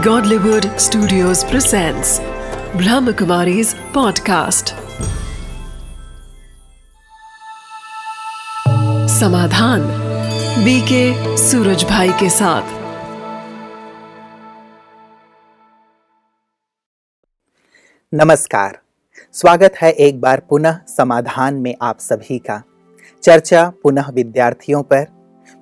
Godlywood Studios presents Brahmakumari's podcast. समाधान BK Suraj भाई के साथ। नमस्कार। स्वागत है एक बार पुनः समाधान में आप सभी का। चर्चा पुनः विद्यार्थियों पर।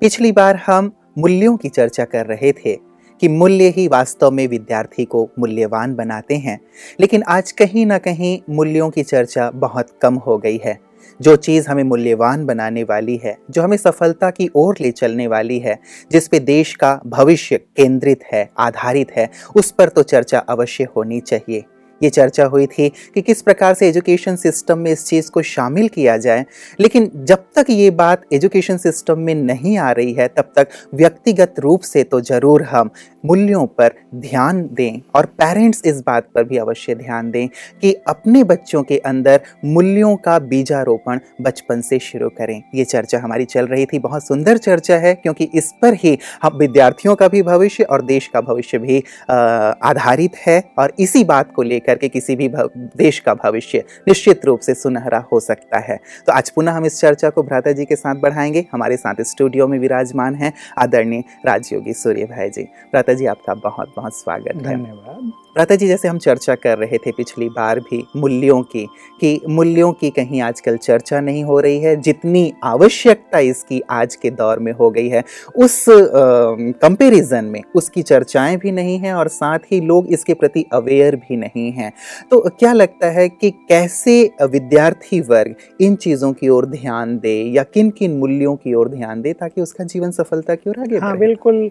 पिछली बार हम मूल्यों की चर्चा कर रहे थे कि मूल्य ही वास्तव में विद्यार्थी को मूल्यवान बनाते हैं। लेकिन आज कहीं ना कहीं मूल्यों की चर्चा बहुत कम हो गई है। जो चीज़ हमें मूल्यवान बनाने वाली है, जो हमें सफलता की ओर ले चलने वाली है, जिस पे देश का भविष्य केंद्रित है, आधारित है, उस पर तो चर्चा अवश्य होनी चाहिए। ये चर्चा हुई थी कि किस प्रकार से एजुकेशन सिस्टम में इस चीज़ को शामिल किया जाए। लेकिन जब तक ये बात एजुकेशन सिस्टम में नहीं आ रही है, तब तक व्यक्तिगत रूप से तो ज़रूर हम मूल्यों पर ध्यान दें और पेरेंट्स इस बात पर भी अवश्य ध्यान दें कि अपने बच्चों के अंदर मूल्यों का बीजारोपण बचपन से शुरू करें। ये चर्चा हमारी चल रही थी। बहुत सुंदर चर्चा है क्योंकि इस पर ही हम विद्यार्थियों का भी भविष्य और देश का भविष्य भी आधारित है और इसी बात को लेकर के किसी भी देश का भविष्य निश्चित रूप से सुनहरा हो सकता है। तो आज पुनः हम इस चर्चा को भ्राता जी के साथ बढ़ाएँगे। हमारे साथ स्टूडियो में विराजमान हैं आदरणीय राजयोगी सूर्य भाई जी जी आपका बहुत बहुत स्वागत है। धन्यवाद। प्राता जी जैसे हम चर्चा कर रहे थे पिछली बार भी मूल्यों की कि मूल्यों की कहीं आजकल चर्चा नहीं हो रही है जितनी आवश्यकता इसकी आज के दौर में हो गई है उस कंपैरिजन में उसकी चर्चाएँ भी नहीं हैं और साथ ही लोग इसके प्रति अवेयर भी नहीं हैं। तो क्या लगता है कि कैसे विद्यार्थी वर्ग इन चीज़ों की ओर ध्यान दे या किन किन मूल्यों की ओर ध्यान दे ताकि उसका जीवन सफलता की ओर आगे हाँ बिल्कुल।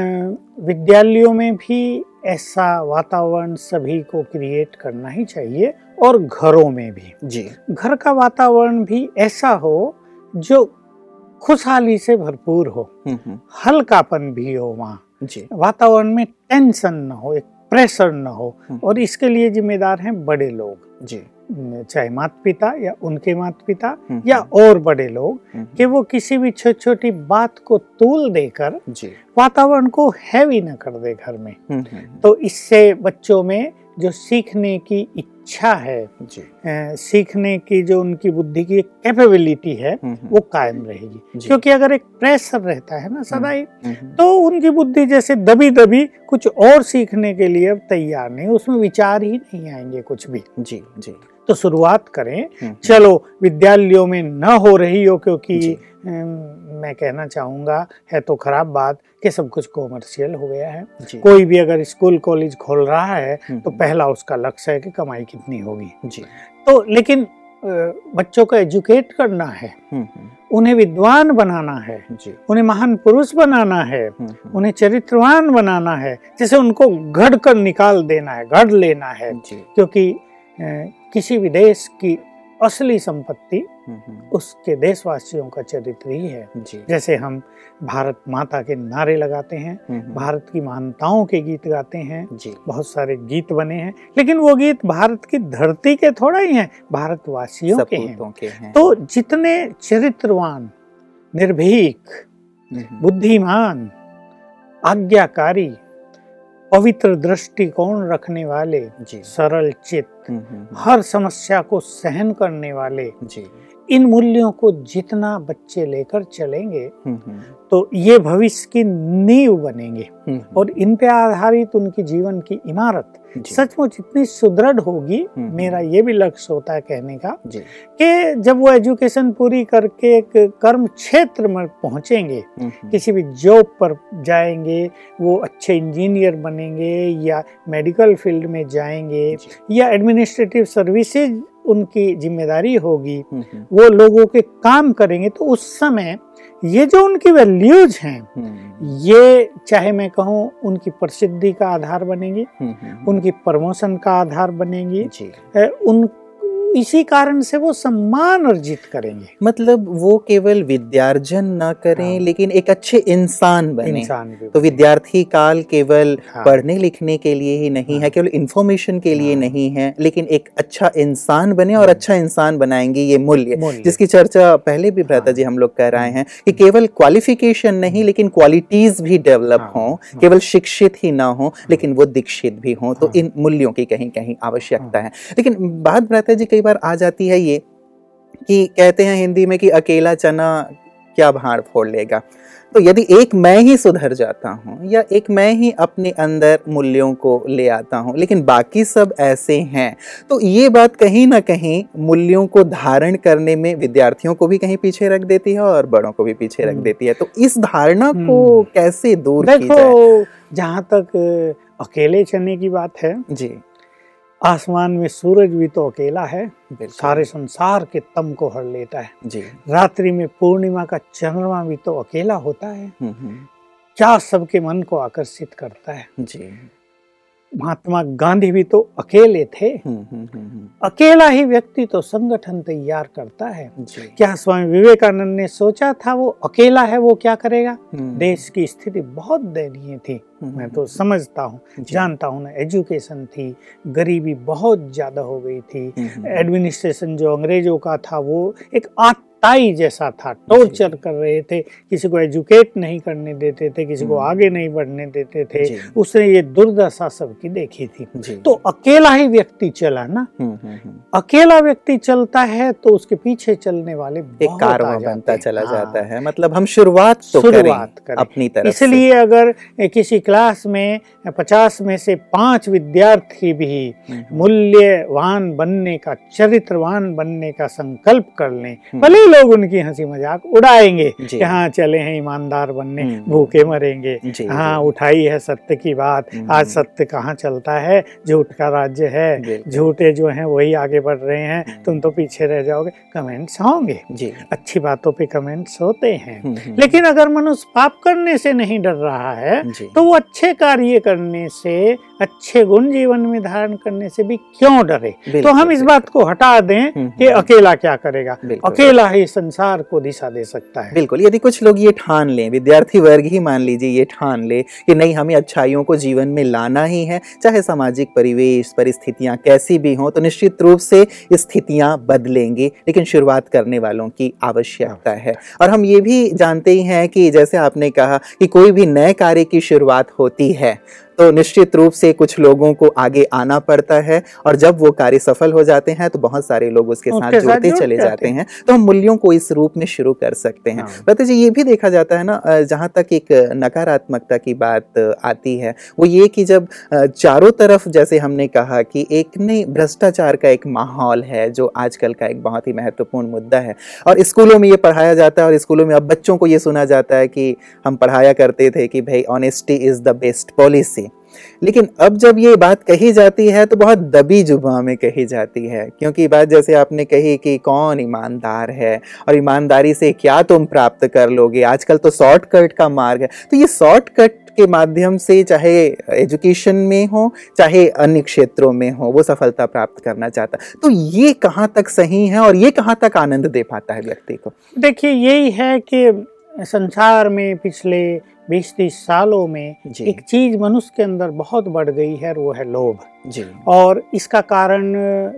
विद्यालयों में भी ऐसा वातावरण सभी को क्रिएट करना ही चाहिए और घरों में भी। जी। घर का वातावरण भी ऐसा हो जो खुशहाली से भरपूर हो हम्म, हम्म। हल्कापन भी हो वहाँ। जी। वातावरण में टेंशन न हो एक प्रेशर न हो हम्म। और इसके लिए जिम्मेदार हैं बड़े लोग। जी। चाहे माता पिता या उनके माता पिता हम्म, या और बड़े लोग हम्म, कि वो किसी भी छोटी छोटी बात को तूल देकर वातावरण को हैवी न कर दे घर में। हम्म, हम्म, तो इससे बच्चों में जो सीखने की इच्छा है जी। सीखने की जो उनकी बुद्धि की कैपेबिलिटी है हम्म, हम्म, वो कायम रहेगी। क्योंकि अगर एक प्रेशर रहता है ना सदा ही हम्म, तो उनकी बुद्धि जैसे दबी दबी कुछ और सीखने के लिए अब तैयार नहीं उसमें विचार ही नहीं आएँगे कुछ भी। जी जी। तो शुरुआत करें। हम्म, चलो विद्यालयों में न हो रही हो क्योंकि मैं कहना चाहूँगा है तो खराब बात कि सब कुछ कॉमर्शियल हो गया है। कोई भी अगर स्कूल कॉलेज खोल रहा है हम्म, तो पहला उसका लक्ष्य है कि कमाई कितनी होगी। जी। तो लेकिन बच्चों को एजुकेट करना है। हम्म, हम्म, उन्हें विद्वान बनाना है। उन्हें महान पुरुष बनाना है। हम्म, हम्म, उन्हें चरित्रवान बनाना है। जैसे उनको घड़ कर निकाल देना है गढ़ लेना है। क्योंकि किसी भी देश की असली संपत्ति हम्म, हम्म, उसके देशवासियों का चरित्र ही है। जैसे हम भारत माता के नारे लगाते हैं हम्म, भारत की महानताओं के गीत गाते हैं बहुत सारे गीत बने हैं लेकिन वो गीत भारत की धरती के थोड़ा ही हैं भारतवासियों के हैं। के हैं। तो जितने चरित्रवान निर्भीक बुद्धिमान आज्ञाकारी पवित्र दृष्टिकोण रखने वाले जी। सरल चित्त हम्म, हम्म, हर समस्या को सहन करने वाले जी। इन मूल्यों को जितना बच्चे लेकर चलेंगे हम्म, हम्म, तो ये भविष्य की नींव बनेंगे। हम्म, और इन पे आधारित उनकी जीवन की इमारत सचमुच इतनी सुदृढ़ होगी हम्म। मेरा ये भी लक्ष्य होता है कहने का कि जब वो एजुकेशन पूरी करके एक कर्म क्षेत्र में पहुँचेंगे हम्म, हम्म, किसी भी जॉब पर जाएँगे वो अच्छे इंजीनियर बनेंगे या मेडिकल फ़ील्ड में जाएँगे या एडमिनिस्ट्रेटिव सर्विसेज़ उनकी ज़िम्मेदारी होगी हम्म, हम्म, वो लोगों के काम करेंगे तो उस समय ये जो उनकी वैल्यूज़ हैं हम्म, ये चाहे मैं कहूँ उनकी प्रसिद्धि का आधार बनेंगी हम्म, हम्म, उनकी प्रमोशन का आधार बनेगी उन इसी कारण से वो सम्मान अर्जित करेंगे मतलब वो केवल विद्यार्जन न करें हाँ। लेकिन एक अच्छे इंसान बने इंसान तो विद्यार्थी काल केवल हाँ। पढ़ने लिखने के लिए ही नहीं हाँ। है। केवल इंफॉर्मेशन के लिए हाँ। नहीं है लेकिन एक अच्छा इंसान बने और हाँ। अच्छा इंसान बनाएँगे ये मूल्य। जिसकी चर्चा पहले भी भ्राता हाँ। जी हम लोग कर रहे हैं कि केवल क्वालिफिकेशन नहीं लेकिन क्वालिटीज भी डेवलप हाँ। केवल शिक्षित ही ना हो लेकिन वो दीक्षित भी हों तो। इन मूल्यों की कहीं कहीं आवश्यकता है लेकिन बात भ्राता जी कई बार आ जाती है ये कि कहते हैं हिंदी में कि अकेला चना क्या भाड़ फोड़ लेगा तो यदि एक मैं ही सुधर जाता हूँ या एक मैं ही अपने अंदर मूल्यों को ले आता हूँ लेकिन बाकी सब ऐसे हैं तो ये बात कहीं ना कहीं मूल्यों को धारण करने में विद्यार्थियों को भी कहीं पीछे रख देती है और बड़ों को भी पीछे रख हम्म। देती है तो इस धारणा को हम्म। कैसे दूर देखो जहाँ तक अकेले चने की बात है जी आसमान में सूरज भी तो अकेला है सारे संसार के तम को हर लेता है। जी। रात्रि में पूर्णिमा का चंद्रमा भी तो अकेला होता है। हम्म, हम्म, क्या सबके मन को आकर्षित करता है। जी। महात्मा गांधी भी तो अकेले थे। हम्म, हम्म, हम्म, अकेला ही व्यक्ति तो संगठन तैयार करता है। क्या स्वामी विवेकानंद ने सोचा था वो अकेला है वो क्या करेगा? देश की स्थिति बहुत दयनीय थी। मैं तो समझता हूँ जानता हूँ ना एजुकेशन थी गरीबी बहुत ज़्यादा हो गई थी। एडमिनिस्ट्रेशन जो अंग्रेज़ों का था वो एक आताई जैसा था टॉर्चर कर रहे थे किसी को एजुकेट नहीं करने देते थे किसी को हम्म। आगे नहीं बढ़ने देते थे उसने ये दुर्दशा सबकी देखी थी। तो अकेला ही व्यक्ति चला ना? हम्म, हम्म, अकेला व्यक्ति चलता है तो उसके पीछे चलने वाले एक बनता चला हाँ। जाता है। मतलब हम शुरुआत तो शुरुआत करें। करें। अपनी तरफ़ इसलिए अगर किसी क्लास में पचास में से पाँच विद्यार्थी भी मूल्यवान बनने का चरित्रवान बनने का संकल्प कर लें भले लोग उनकी हँसी मज़ाक उड़ाएँगे जी, कि हाँ चले हैं ईमानदार बनने हम्म, भूखे मरेंगे। हाँ उठाई है सत्य की बात। हम्म, आज सत्य कहाँ चलता है? झूठ का राज्य है। झूठे जो हैं वही आगे बढ़ रहे हैं। हम्म। तुम तो पीछे रह जाओगे। कमेंट्स होंगे। अच्छी बातों पे कमेंट्स होते हैं। लेकिन अगर मनुष्य पाप करने से नहीं डर रहा है तो वो अच्छे कार्य करने से अच्छे गुण जीवन में धारण करने से भी क्यों डरे? तो हम इस बात को हटा दें कि अकेला क्या करेगा? अकेला ही संसार को दिशा दे सकता है। बिल्कुल, यदि कुछ लोग ये ठान लें, विद्यार्थी वर्ग ही मान लीजिए ये ठान ले कि नहीं, हमें अच्छाइयों को जीवन में लाना ही है, चाहे सामाजिक परिवेश, परिस्थितियाँ कैसी भी हों तो निश्चित रूप से स्थितियाँ बदलेंगे, लेकिन शुरुआत करने वालों की आवश्यकता है। और हम ये भी जानते ही हैं कि जैसे आपने कहा कि कोई भी नए कार्य की शुरुआत होती है तो निश्चित रूप से कुछ लोगों को आगे आना पड़ता है और जब वो कार्य सफल हो जाते हैं तो बहुत सारे लोग उसके साथ जुड़ते जुड़ चले जाते जाते हैं। तो हम मूल्यों को इस रूप में शुरू कर सकते हैं। हाँ। पता जी ये भी देखा जाता है ना जहाँ तक एक नकारात्मकता की बात आती है वो ये कि जब चारों तरफ़ जैसे हमने कहा कि एक नहीं भ्रष्टाचार का एक माहौल है जो आजकल का एक बहुत ही महत्वपूर्ण मुद्दा है। और स्कूलों में ये पढ़ाया जाता है और स्कूलों में अब बच्चों को ये सुना जाता है कि हम पढ़ाया करते थे कि भाई honesty is the best policy लेकिन अब जब ये बात कही जाती है तो बहुत दबी जुबा में कही जाती है। क्योंकि बात जैसे आपने कही कि कौन ईमानदार है, और ईमानदारी से क्या तुम प्राप्त कर लोगे? आजकल तो शॉर्टकट का मार्ग है। तो ये शॉर्टकट के माध्यम से चाहे एजुकेशन में हो, चाहे अन्य क्षेत्रों में हो, वो सफलता प्राप्त करना चाहता तो ये कहाँ तक सही है, और ये कहाँ तक आनंद दे पाता है व्यक्ति को? देखिए, यही है कि संसार में पिछले बीस तीस सालों में एक चीज़ मनुष्य के अंदर बहुत बढ़ गई है और वो है लोभ। जी। और इसका कारण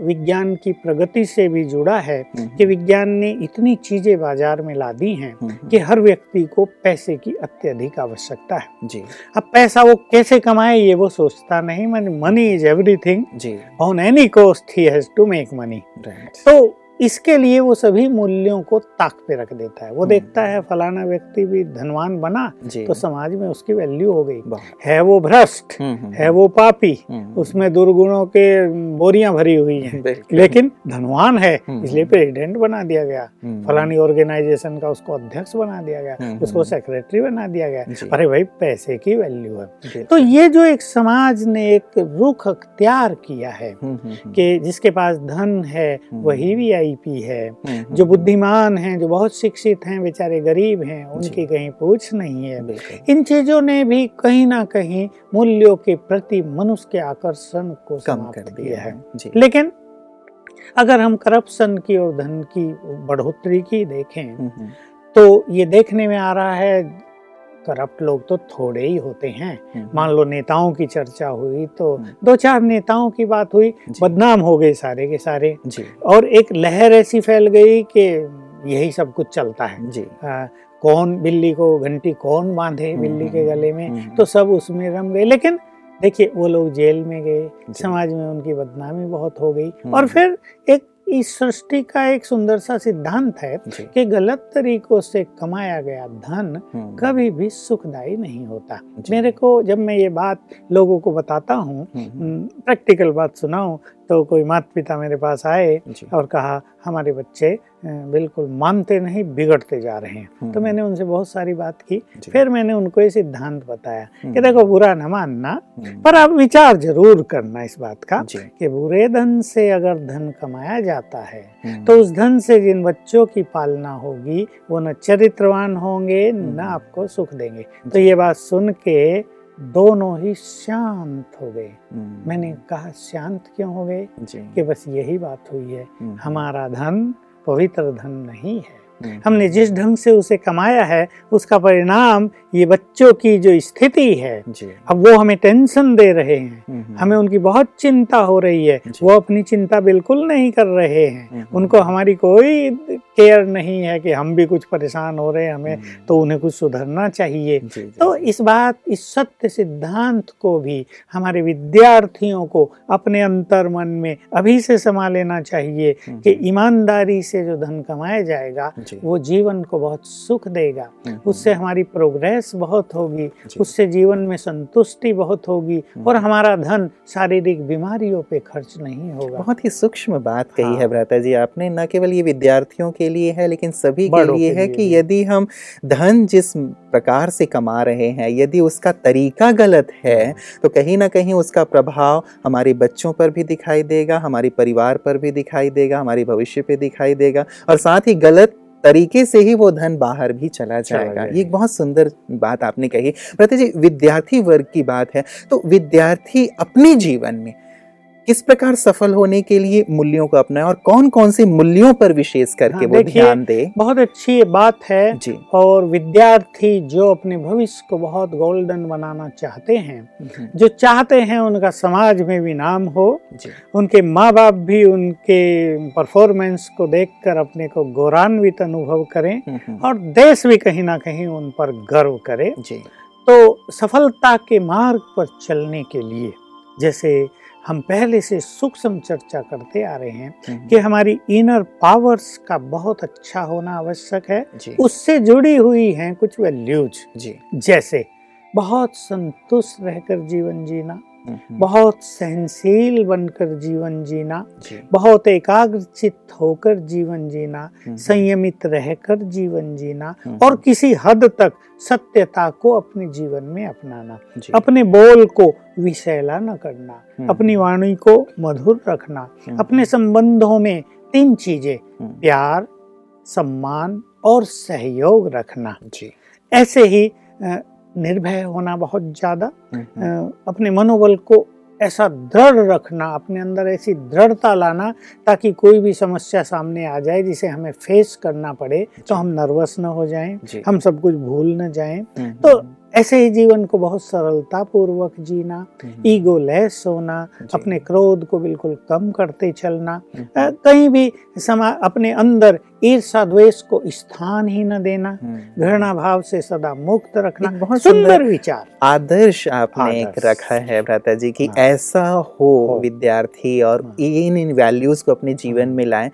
विज्ञान की प्रगति से भी जुड़ा है कि विज्ञान ने इतनी चीज़ें बाज़ार में ला दी हैं कि हर व्यक्ति को पैसे की अत्यधिक आवश्यकता है। जी। अब पैसा वो कैसे कमाए ये वो सोचता नहीं। Money is everything on any cost he has to make money तो इसके लिए वो सभी मूल्यों को ताक पे रख देता है। वो हम्म। देखता है फलाना व्यक्ति भी धनवान बना तो समाज में उसकी वैल्यू हो गई। है वो भ्रष्ट हम्म, हम्म, है वो पापी उसमें दुर्गुणों के बोरियाँ भरी हुई हैं। लेकिन धनवान है। इसलिए प्रेसिडेंट बना दिया गया। फलानी ऑर्गेनाइजेशन का उसको अध्यक्ष बना दिया गया उसको। सेक्रेटरी बना दिया गया। अरे भाई पैसे की वैल्यू है। तो ये जो एक समाज ने एक रुख अख्तियार किया है कि जिसके पास धन है। वही भी है हम्म, हम्म, जो बुद्धिमान हैं जो बहुत शिक्षित हैं बेचारे गरीब हैं उनकी कहीं पूछ नहीं है। इन चीज़ों ने भी कहीं ना कहीं मूल्यों के प्रति मनुष्य के आकर्षण को कम कर दिया है। है। लेकिन अगर हम करप्शन की और धन की बढ़ोतरी की देखें हम्म, तो ये देखने में आ रहा है करप्ट लोग तो थोड़े ही होते हैं। हम्म, मान लो नेताओं की चर्चा हुई तो हम्म। दो चार नेताओं की बात हुई बदनाम हो गए सारे के सारे। जी। और एक लहर ऐसी फैल गई कि यही सब कुछ चलता है। जी। आ, कौन बिल्ली को घंटी कौन बांधे हम्म, बिल्ली के हम्म, गले में हम्म, तो सब उसमें रम गए। लेकिन देखिए वो लोग जेल में गए समाज में उनकी बदनामी बहुत हो गई। हम्म। और फिर एक इस सृष्टि का एक सुंदर सा सिद्धांत है कि गलत तरीकों से कमाया गया धन हम्म, कभी भी सुखदायी नहीं होता। मेरे को जब मैं ये बात लोगों को बताता हूँ हम्म, प्रैक्टिकल बात सुनाऊं तो कोई माता पिता मेरे पास आए और कहा हमारे बच्चे बिल्कुल मानते नहीं बिगड़ते जा रहे हैं। तो हम्म, मैंने उनसे बहुत सारी बात की। फिर मैंने उनको ये सिद्धांत बताया कि हम्म, देखो बुरा न मानना हम्म, पर आप विचार ज़रूर करना इस बात का कि बुरे धन से अगर धन कमाया जाता है तो उस धन से जिन बच्चों की पालना होगी वो न चरित्रवान होंगे न। आपको सुख देंगे। तो ये बात सुन के दोनों ही शांत हो गए हम्म, मैंने कहा शांत क्यों हो गए कि बस यही बात हुई है हम्म, हमारा धन पवित्र धन नहीं है। हमने जिस ढंग से उसे कमाया है उसका परिणाम ये बच्चों की जो स्थिति है अब वो हमें टेंशन दे रहे हैं। हम्म, हमें उनकी बहुत चिंता हो रही है। वो अपनी चिंता बिल्कुल नहीं कर रहे हैं। हम्म, उनको हमारी कोई केयर नहीं है कि हम भी कुछ परेशान हो रहे हैं हमें हम्म, तो उन्हें कुछ सुधरना चाहिए। तो इस बात इस सत्य सिद्धांत को भी हमारे विद्यार्थियों को अपने अंतर मन में अभी से समा लेना चाहिए हम्म, कि ईमानदारी से जो धन कमाया जाएगा वो जीवन को बहुत सुख देगा। हम्म, उससे हमारी प्रोग्रेस बहुत होगी। उससे जीवन में संतुष्टि बहुत होगी हम्म। और हमारा धन शारीरिक बीमारियों पे खर्च नहीं होगा। बहुत ही सूक्ष्म बात कही हाँ। है। भ्राता जी आपने न केवल ये विद्यार्थियों के लिए है लेकिन सभी के लिए है कि यदि हम धन जिस प्रकार से कमा रहे हैं यदि उसका तरीका गलत है। तो कहीं ना कहीं उसका प्रभाव हमारे बच्चों पर भी दिखाई देगा हमारे परिवार पर भी दिखाई देगा हमारे भविष्य पे दिखाई देगा। और साथ ही गलत तरीके से ही वो धन बाहर भी चला जाएगा। ये एक बहुत सुंदर बात आपने कही प्रति जी विद्यार्थी वर्ग की बात है तो विद्यार्थी अपने जीवन में किस प्रकार सफल होने के लिए मूल्यों को अपनाए और कौन कौन से मूल्यों पर विशेष करके हाँ, वो ध्यान दे? बहुत अच्छी बात है जी। और विद्यार्थी जो अपने भविष्य को बहुत गोल्डन बनाना चाहते हैं हम्म, जो चाहते हैं उनका समाज में भी नाम हो जी। उनके माँ बाप भी उनके परफॉर्मेंस को देखकर अपने को गौरवान्वित अनुभव करें हम्म, और देश भी कहीं ना कहीं उन पर गर्व करे। जी। तो सफलता के मार्ग पर चलने के लिए जैसे हम पहले से सूक्ष्म चर्चा करते आ रहे हैं हम्म, कि हमारी इनर पावर्स का बहुत अच्छा होना आवश्यक है। उससे जुड़ी हुई हैं कुछ वैल्यूज़ जी। जैसे बहुत संतुष्ट रहकर जीवन जीना। बहुत सहनशील बनकर जीवन जीना जी। बहुत एकाग्रचित होकर जीवन जीना हम्म, संयमित रहकर जीवन जीना हम्म, और किसी हद तक सत्यता को अपने जीवन में अपनाना जी, अपने बोल को विषैला न करना हम्म, अपनी वाणी को मधुर रखना हम्म, अपने संबंधों में तीन चीज़ें हम्म, प्यार सम्मान और सहयोग रखना। जी। ऐसे ही निर्भय होना बहुत ज़्यादा अपने मनोबल को ऐसा दृढ़ रखना अपने अंदर ऐसी दृढ़ता लाना ताकि कोई भी समस्या सामने आ जाए जिसे हमें फेस करना पड़े तो हम नर्वस न हो जाएँ हम सब कुछ भूल न जाएँ। तो ऐसे ही जीवन को बहुत सरलता पूर्वक जीना ईगो लेस होना अपने क्रोध को बिल्कुल कम करते चलना कहीं भी समा अपने अंदर ईर्षा द्वेष को स्थान ही न देना हम्म। घृणा भाव से सदा मुक्त रखना बहुत सुंदर विचार आदर्श आपने एक रखा है भ्राता जी कि हाँ। ऐसा हो हो। विद्यार्थी और हाँ। इन इन वैल्यूज़ को अपने जीवन हाँ। में लाएँ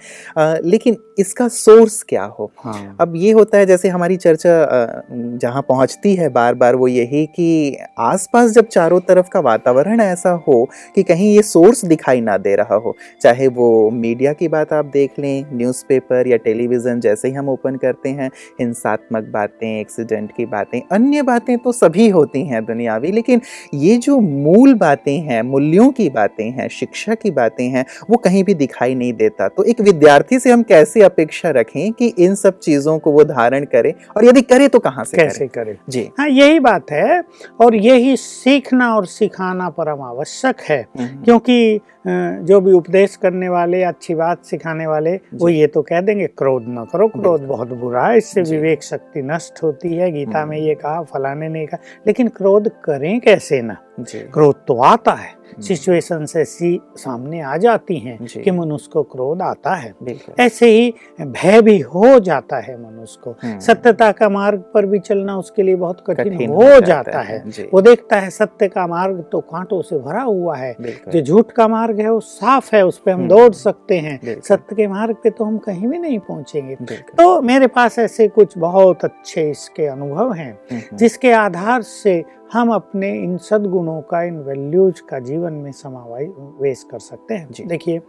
लेकिन इसका सोर्स क्या हो हाँ अब ये होता है जैसे हमारी चर्चा जहाँ पहुँचती है बार बार वो यही कि आसपास जब चारों तरफ़ का वातावरण ऐसा हो कि कहीं ये सोर्स दिखाई ना दे रहा हो चाहे वो मीडिया की बात आप देख लें न्यूज़पेपर या टेलीविज़न जैसे ही हम ओपन करते हैं हिंसात्मक बातें एक्सीडेंट की बातें अन्य बातें तो सभी होती हैं दुनियावी लेकिन ये जो मूल बातें हैं मूल्यों की बातें हैं शिक्षा की बातें हैं वो कहीं भी दिखाई नहीं देता। तो एक विद्यार्थी से हम कैसे अपेक्षा रखें कि इन सब चीज़ों को वो धारण करे और यदि करे तो कहाँ से कैसे करे? करे जी। हाँ यही बात है और यही सीखना और सिखाना परम आवश्यक है हम्म, क्योंकि जो भी उपदेश करने वाले अच्छी बात सिखाने वाले वो ये तो कह देंगे क्रोध न करो क्रोध बहुत बुरा है इससे विवेक शक्ति नष्ट होती है। गीता हम्म। में ये कहा फलाने ने कहा लेकिन क्रोध करें कैसे ना? क्रोध तो आता है। हम्म, सिचुएशन ऐसी सामने आ जाती हैं कि मनुष्य को क्रोध आता है। ऐसे ही भय भी हो जाता है मनुष्य को। हम्म, सत्यता का मार्ग पर भी चलना उसके लिए बहुत कठिन, कठिन हो जाता है। जी। वो देखता है सत्य का मार्ग तो कांटों से भरा हुआ है। जो झूठ का मार्ग है वो साफ़ है उस पर हम हम्म। दौड़ सकते हैं। सत्य के मार्ग पे तो हम कहीं भी नहीं पहुँचेंगे। तो मेरे पास ऐसे कुछ बहुत अच्छे इसके अनुभव हैं जिसके आधार से हम अपने इन सदगुणों का इन वैल्यूज़ का जीवन में समावेश कर सकते हैं। जी। देखिए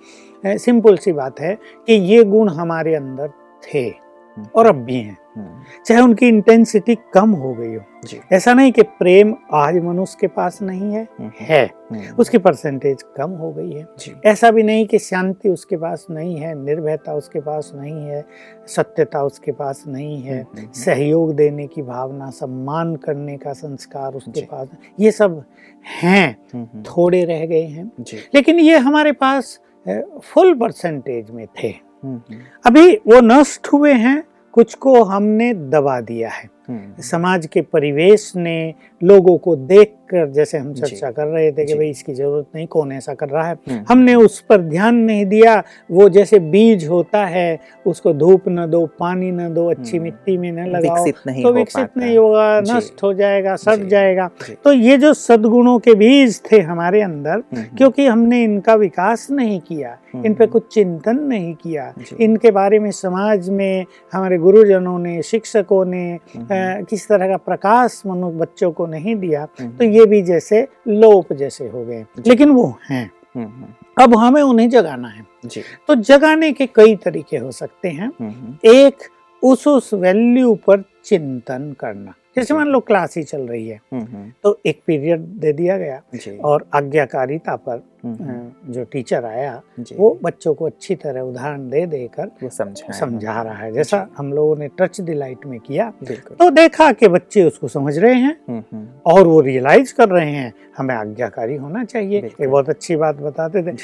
सिंपल सी बात है कि ये गुण हमारे अंदर थे हम्म, और अब भी हैं। चाहे उनकी इंटेंसिटी कम हो गई हो। ऐसा नहीं कि प्रेम आज मनुष्य के पास नहीं है हम्म, है। हम्म, उसकी परसेंटेज कम हो गई है। ऐसा भी नहीं कि शांति उसके पास नहीं है निर्भयता उसके पास नहीं है सत्यता उसके पास नहीं है। हम्म, हम्म, सहयोग देने की भावना सम्मान करने का संस्कार उसके पास ये सब हैं हम्म, हम्म, थोड़े रह गए हैं। लेकिन ये हमारे पास फुल परसेंटेज में थे। हम्म, हम्म, अभी वो नष्ट हुए हैं कुछ को हमने दबा दिया है। समाज के परिवेश ने लोगों को देखकर जैसे हम चर्चा कर रहे थे कि भाई इसकी ज़रूरत नहीं कौन ऐसा कर रहा है? हम्म, हमने उस पर ध्यान नहीं दिया। वो जैसे बीज होता है उसको धूप न दो पानी न दो अच्छी हम्म। मिट्टी में न लगाओ विकसित नहीं तो विकसित। नहीं होगा नष्ट हो जाएगा सड़ जाएगा। तो ये जो सदगुणों के बीज थे हमारे अंदर हम्म, क्योंकि हमने इनका विकास नहीं किया हम्म, इन पे कुछ चिंतन नहीं किया। इनके बारे में समाज में हमारे गुरुजनों ने शिक्षकों ने हम्म, किस तरह का प्रकाश मनु बच्चों को नहीं दिया हम्म, तो ये भी जैसे लोप जैसे हो गए। लेकिन वो हैं। हम्म, हम्म, अब हमें उन्हें जगाना है। जी। तो जगाने के कई तरीके हो सकते हैं। हम्म, हम्म, एक उस उस वैल्यू पर चिंतन करना। जैसे मान लो क्लास ही चल रही है। हम्म, हम्म, तो एक पीरियड दे दिया गया और आज्ञाकारिता पर हम्म, हम्म, जो टीचर आया वो बच्चों को अच्छी तरह उदाहरण दे देकर वो समझा समझा रहा है। जैसा हम लोगों ने टच द लाइट में किया तो देखा कि बच्चे उसको समझ रहे हैं हम्म, हम्म, और वो रियलाइज़ कर रहे हैं हमें आज्ञाकारी होना चाहिए। एक बहुत अच्छी बात बताते थे।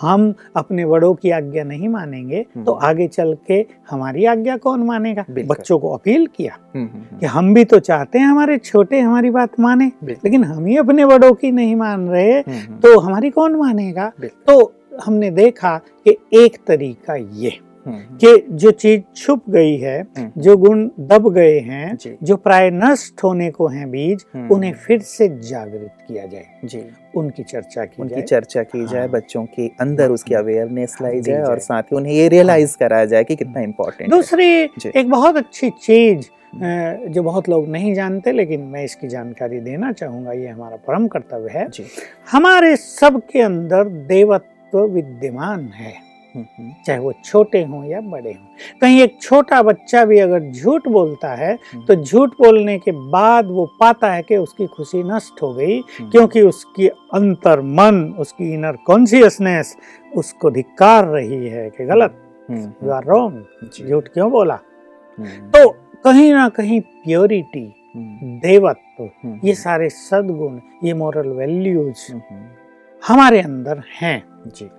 हम अपने बड़ों की आज्ञा नहीं मानेंगे तो हम्म। आगे चल के हमारी आज्ञा कौन मानेगा? बच्चों को अपील किया हम्म, हम्म, कि हम भी तो चाहते हैं हमारे छोटे हमारी बात माने लेकिन हम ही अपने बड़ों की नहीं मान रहे हम्म, हम्म, तो हमारी कौन मानेगा तो हमने देखा कि एक तरीका ये हम्म, हम्म, कि जो चीज़ छुप गई है हम्म, जो गुण दब गए हैं जो। प्राय नष्ट होने को हैं बीज उन्हें फिर से जागृत किया जाए। जी। उनकी चर्चा की उनकी जाए। चर्चा की जाए हाँ। बच्चों के अंदर उसकी अवेयरनेस लाई दी जाए और साथ ही उन्हें ये रियलाइज़ कराया जाए कि कितना इम्पोर्टेंट दूसरी एक बहुत अच्छी चीज़ जो बहुत लोग नहीं जानते लेकिन मैं इसकी जानकारी देना चाहूँगा ये हमारा परम कर्तव्य है। जी। हमारे सबके अंदर देवत्व विद्यमान है। हम्म, हम्म, चाहे वो छोटे हों या बड़े हों। कहीं एक छोटा बच्चा भी अगर झूठ बोलता है तो झूठ बोलने के बाद वो पाता है कि उसकी खुशी नष्ट हो गई हम्म, क्योंकि उसकी अंतर मन उसकी इनर कॉन्सियसनेस उसको धिक्कार रही है कि गलत। हम्म, यू आर रॉन्ग झूठ क्यों बोला? हम्म, तो कहीं ना कहीं प्योरिटी हम्म, देवत्व हम्म, ये सारे सदगुण ये मॉरल वैल्यूज़ हम्म, हम्म, हमारे अंदर हैं। जी।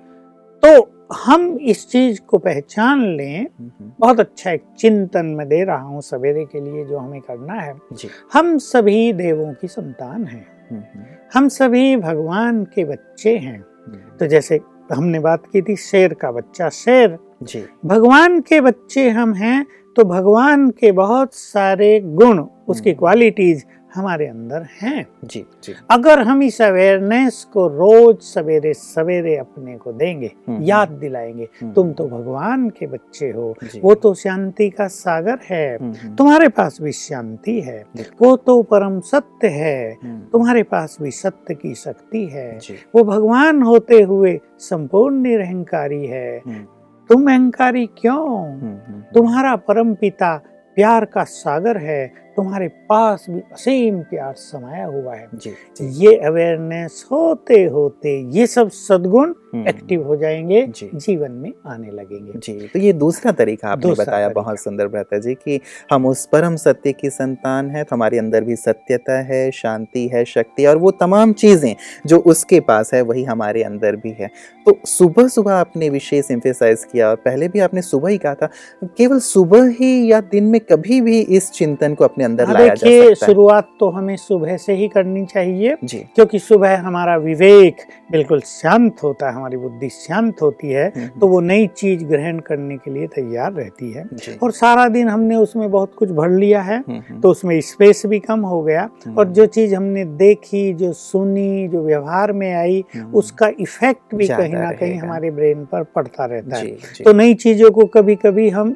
तो हम इस चीज़ को पहचान लें। हम्म, हम्म, बहुत अच्छा एक चिंतन में दे रहा हूँ सवेरे के लिए जो हमें करना है। जी। हम सभी देवों की संतान हैं। हम्म, हम्म, हम सभी भगवान के बच्चे हैं। हम्म, तो जैसे हमने बात की थी शेर का बच्चा शेर। जी। भगवान के बच्चे हम हैं तो भगवान के बहुत सारे गुण उसकी हम्म। क्वालिटीज हमारे अंदर हैं। जी जी। अगर हम इस अवेयरनेस को रोज सवेरे सवेरे अपने को देंगे हम्म। याद दिलाएँगे हम्म, तुम तो भगवान के बच्चे हो। वो तो शांति का सागर है। हम्म, हम्म, तुम्हारे पास भी शांति है। वो तो परम सत्य है। हम्म, तुम्हारे पास भी सत्य की शक्ति है। वो भगवान होते हुए संपूर्ण निरहंकारी है। हम्म, तुम अहंकारी क्यों? हम्म, हम्म, तुम्हारा परम पिता प्यार का सागर है तुम्हारे पास भी असीम प्यार समाया हुआ है। जी जी। ये अवेयरनेस होते होते ये सब सद्गुण हम्म, एक्टिव हो जाएँगे जी। जीवन में आने लगेंगे। जी तो ये दूसरा तरीका आपने दूसरा बताया तरीका। बहुत सुंदर भ्राता जी कि हम उस परम सत्य की संतान है तो हमारे अंदर भी सत्यता है शांति है शक्ति और वो तमाम चीज़ें जो उसके पास है वही हमारे अंदर भी है। तो सुबह सुबह आपने विशेष एम्फेसाइज किया और पहले भी आपने सुबह ही कहा था केवल सुबह ही या दिन में कभी भी इस चिंतन को अपने अंदर हाँ, लाया जा सकता है। शुरुआत तो हमें सुबह से ही करनी चाहिए जी। क्योंकि सुबह हमारा विवेक बिल्कुल शांत होता है हमारी बुद्धि शांत होती है हम्म, तो वो नई चीज़ ग्रहण करने के लिए तैयार रहती है। और सारा दिन हमने उसमें बहुत कुछ भर लिया है हम्म, हम्म, तो उसमें स्पेस भी कम हो गया। हम्म, और जो चीज़ हमने देखी जो सुनी जो व्यवहार में आई हम्म, उसका इफ़ेक्ट भी कहीं ना कहीं हमारे ब्रेन पर पड़ता रहता है। तो नई चीज़ों को कभी कभी हम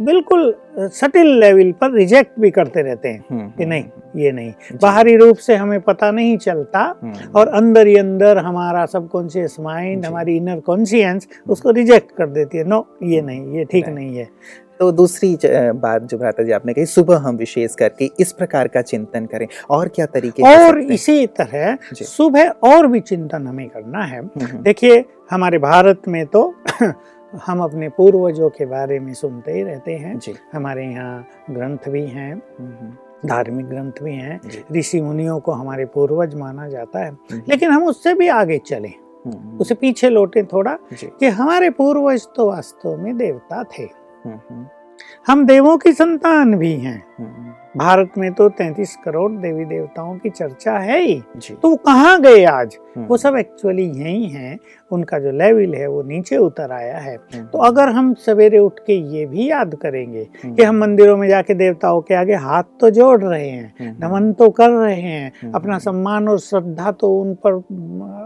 बिल्कुल सटिल लेवल पर रिजेक्ट भी करते रहते हैं हम्म, कि हम्म, नहीं ये नहीं। बाहरी रूप से हमें पता नहीं चलता हम्म, और अंदर ही अंदर हमारा सबकॉन्शियस माइंड हमारी इनर कॉन्शियंस उसको रिजेक्ट कर देती है। नो ये नहीं ये ठीक. नहीं। है। तो दूसरी बात जो भ्राता जी आपने कही सुबह हम विशेष करके इस प्रकार का चिंतन करें। और क्या तरीके और इसी तरह सुबह और भी चिंतन हमें करना है। हम्म, हम्म, देखिए हमारे भारत में तो हम अपने पूर्वजों के बारे में सुनते ही रहते हैं। जी। हमारे यहाँ ग्रंथ भी हैं हम्म, धार्मिक ग्रंथ भी हैं। ऋषि मुनियों को हमारे पूर्वज माना जाता है। हम्म, लेकिन हम उससे भी आगे चले। हम्म, उसे पीछे लौटे थोड़ा कि हमारे पूर्वज तो वास्तव में देवता थे। हम देवों की संतान भी हैं। भारत में तो 33 करोड़ देवी देवताओं की चर्चा है ही। तो वो कहाँ गए आज? हम्म, वो सब एक्चुअली यही हैं। उनका जो लेवल है वो नीचे उतर आया है। हम्म, तो अगर हम सवेरे उठ के ये भी याद करेंगे हम्म, कि हम मंदिरों में जाके देवताओं के आगे हाथ तो जोड़ रहे हैं हम्म, नमन तो कर रहे हैं हम्म, अपना सम्मान और श्रद्धा तो उन पर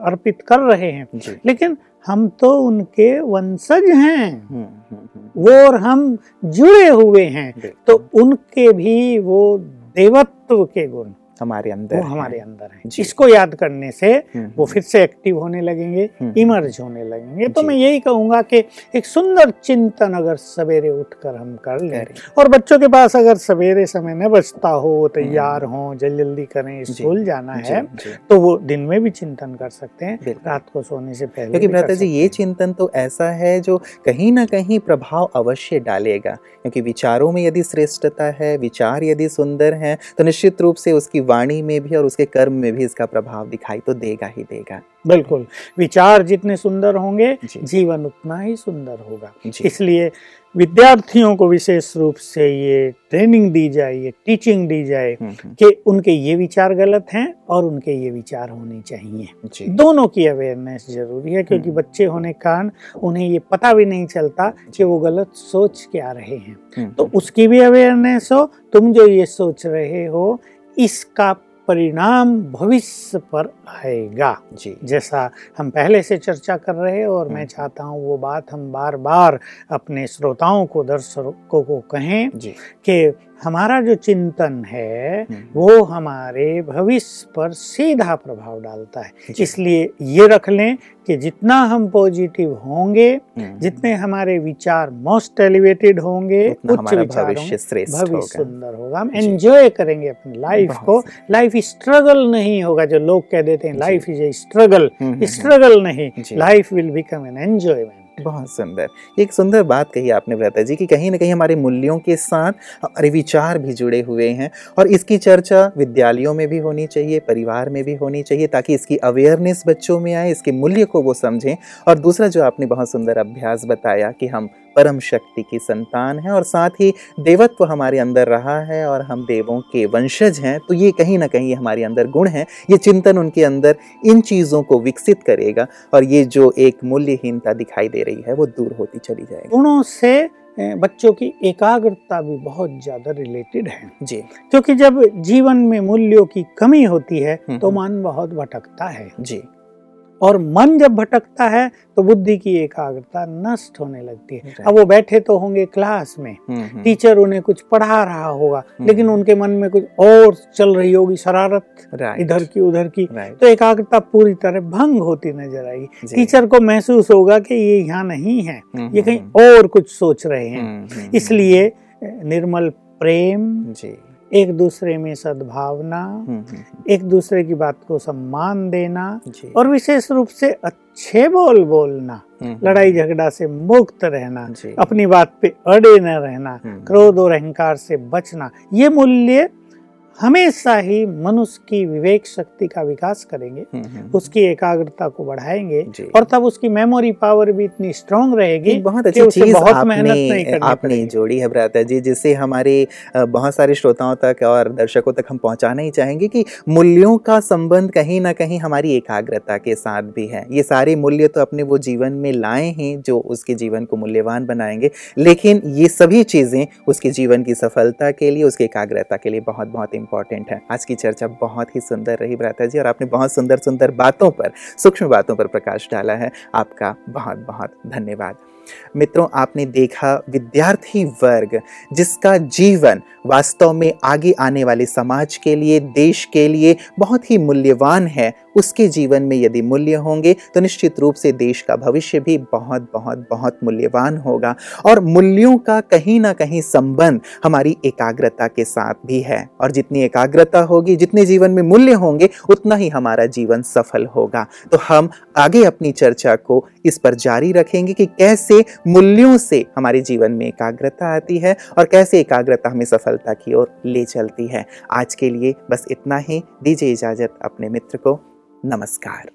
अर्पित कर रहे हैं। लेकिन हम तो उनके वंशज हैं। हम्म, हम्म, हम्म, वो और हम जुड़े हुए हैं। तो उनके भी वो देवत्व के गुण। हमारे अंदर वो हमारे अंदर है। इसको याद करने से हम्म, वो फिर से एक्टिव होने लगेंगे हम्म, इमर्ज होने लगेंगे। तो मैं यही कहूँगा कि एक सुंदर चिंतन अगर सवेरे उठकर हम कर लें और बच्चों के पास अगर सवेरे समय न बचता हो वो तैयार हो जल्दी जल्दी करें स्कूल जाना है तो वो दिन में भी चिंतन कर सकते हैं। रात को सोने से पहले क्योंकि भ्राता जी ये चिंतन तो ऐसा है जो कहीं ना कहीं प्रभाव अवश्य डालेगा। क्योंकि विचारों में यदि श्रेष्ठता है विचार यदि सुंदर है तो निश्चित रूप से उसकी वाणी में भी और उसके कर्म में भी इसका प्रभाव दिखाई तो देगा ही देगा। बिल्कुल। विचार जितने सुंदर होंगे जी। जीवन उतना ही सुंदर होगा। इसलिए विद्यार्थियों को विशेष रूप से ये ट्रेनिंग दी जाए ये टीचिंग दी जाए हम्म, हम्म, कि उनके ये विचार गलत हैं और उनके ये विचार होने चाहिए। दोनों की अवेयरनेस ज़रूरी है क्योंकि हम्म। बच्चे होने के कारण उन्हें ये पता भी नहीं चलता कि वो गलत सोच क्या रहे हैं। तो उसकी भी अवेयरनेस हो तुम जो ये सोच रहे हो इसका परिणाम भविष्य पर आएगा जी। जैसा हम पहले से चर्चा कर रहे हैं और मैं हम्म। चाहता हूँ वो बात हम बार बार अपने श्रोताओं को दर्शकों को कहें जी। कि हमारा जो चिंतन है हम्म, वो हमारे भविष्य पर सीधा प्रभाव डालता है। इसलिए ये रख लें कि जितना हम पॉजिटिव होंगे हम्म, जितने हमारे विचार मोस्ट एलिवेटेड होंगे उच्च विचार भविष्य भविष्य सुंदर होगा। हम एंजॉय करेंगे अपनी लाइफ को। लाइफ स्ट्रगल नहीं होगा जो लोग कह देते हैं। Life is a struggle struggle नहीं। Life will become an enjoyment बहुत सुंदर। एक सुंदर बात कही आपने भ्राता जी कि कहीं ना कहीं हमारे मूल्यों के साथ हमारे विचार भी जुड़े हुए हैं और इसकी चर्चा विद्यालयों में भी होनी चाहिए परिवार में भी होनी चाहिए ताकि इसकी अवेयरनेस बच्चों में आए इसके मूल्य को वो समझें। और दूसरा जो आपने बहुत सुंदर अभ्यास बताया कि हम परम शक्ति की संतान है और साथ ही देवत्व हमारे अंदर रहा है और हम देवों के वंशज हैं तो ये कहीं ना कहीं हमारे अंदर गुण हैं। ये चिंतन उनके अंदर इन चीज़ों को विकसित करेगा और ये जो एक मूल्यहीनता दिखाई दे रही है वो दूर होती चली जाएगी। गुणों से बच्चों की एकाग्रता भी बहुत ज़्यादा रिलेटेड है। जी। क्योंकि जब जीवन में मूल्यों की कमी होती है हम्म, तो हम्म। मन बहुत भटकता है। जी। और मन जब भटकता है तो बुद्धि की एकाग्रता नष्ट होने लगती है। अब वो बैठे तो होंगे क्लास में। हम्म, हम्म, टीचर उन्हें कुछ पढ़ा रहा होगा हम्म। लेकिन उनके मन में कुछ और चल रही होगी शरारत इधर की उधर की। तो एकाग्रता पूरी तरह भंग होती नज़र आएगी। टीचर को महसूस होगा कि ये यहाँ नहीं है ये कहीं और कुछ सोच रहे हैं। इसलिए निर्मल प्रेम जी। एक दूसरे में सद्भावना एक दूसरे की बात को सम्मान देना और विशेष रूप से अच्छे बोल बोलना लड़ाई झगड़ा से मुक्त रहना अपनी बात पे अड़े न रहना क्रोध और अहंकार से बचना ये मूल्य हमेशा ही मनुष्य की विवेक शक्ति का विकास करेंगे हम्म, हम्म, हम्म। उसकी एकाग्रता को बढ़ाएँगे और तब उसकी मेमोरी पावर भी इतनी स्ट्रांग रहेगी बहुत अच्छी चीज़ बहुत नहीं आपने जोड़ी है भ्राता जी जिससे हमारे बहुत सारे श्रोताओं तक और दर्शकों तक हम पहुंचाना ही चाहेंगे कि मूल्यों का संबंध कहीं ना कहीं हमारी एकाग्रता के साथ भी है। ये सारे मूल्य तो अपने वो जीवन में लाए हैं जो उसके जीवन को मूल्यवान बनाएँगे लेकिन ये सभी चीज़ें उसके जीवन की सफलता के लिए उसकी एकाग्रता के लिए बहुत बहुत इंपॉर्टेंट है। आज की चर्चा बहुत ही सुंदर रही भ्राता जी और आपने बहुत सुंदर सुंदर बातों पर, सूक्ष्म बातों पर प्रकाश डाला है। आपका बहुत बहुत धन्यवाद। मित्रों, आपने देखा विद्यार्थी वर्ग, जिसका जीवन वास्तव में आगे आने वाले समाज के लिए, देश के लिए बहुत ही मूल्यवान है। उसके जीवन में यदि मूल्य होंगे तो निश्चित रूप से देश का भविष्य भी बहुत बहुत बहुत मूल्यवान होगा। और मूल्यों का कहीं ना कहीं संबंध हमारी एकाग्रता के साथ भी है। और जितनी एकाग्रता होगी, जितने जीवन में मूल्य होंगे, उतना ही हमारा जीवन सफल होगा। तो हम आगे अपनी चर्चा को इस पर जारी रखेंगे कि कैसे मूल्यों से हमारे जीवन में एकाग्रता आती है और कैसे एकाग्रता हमें सफलता की ओर ले चलती है। आज के लिए बस इतना ही। दीजिए इजाज़त अपने मित्र को। नमस्कार।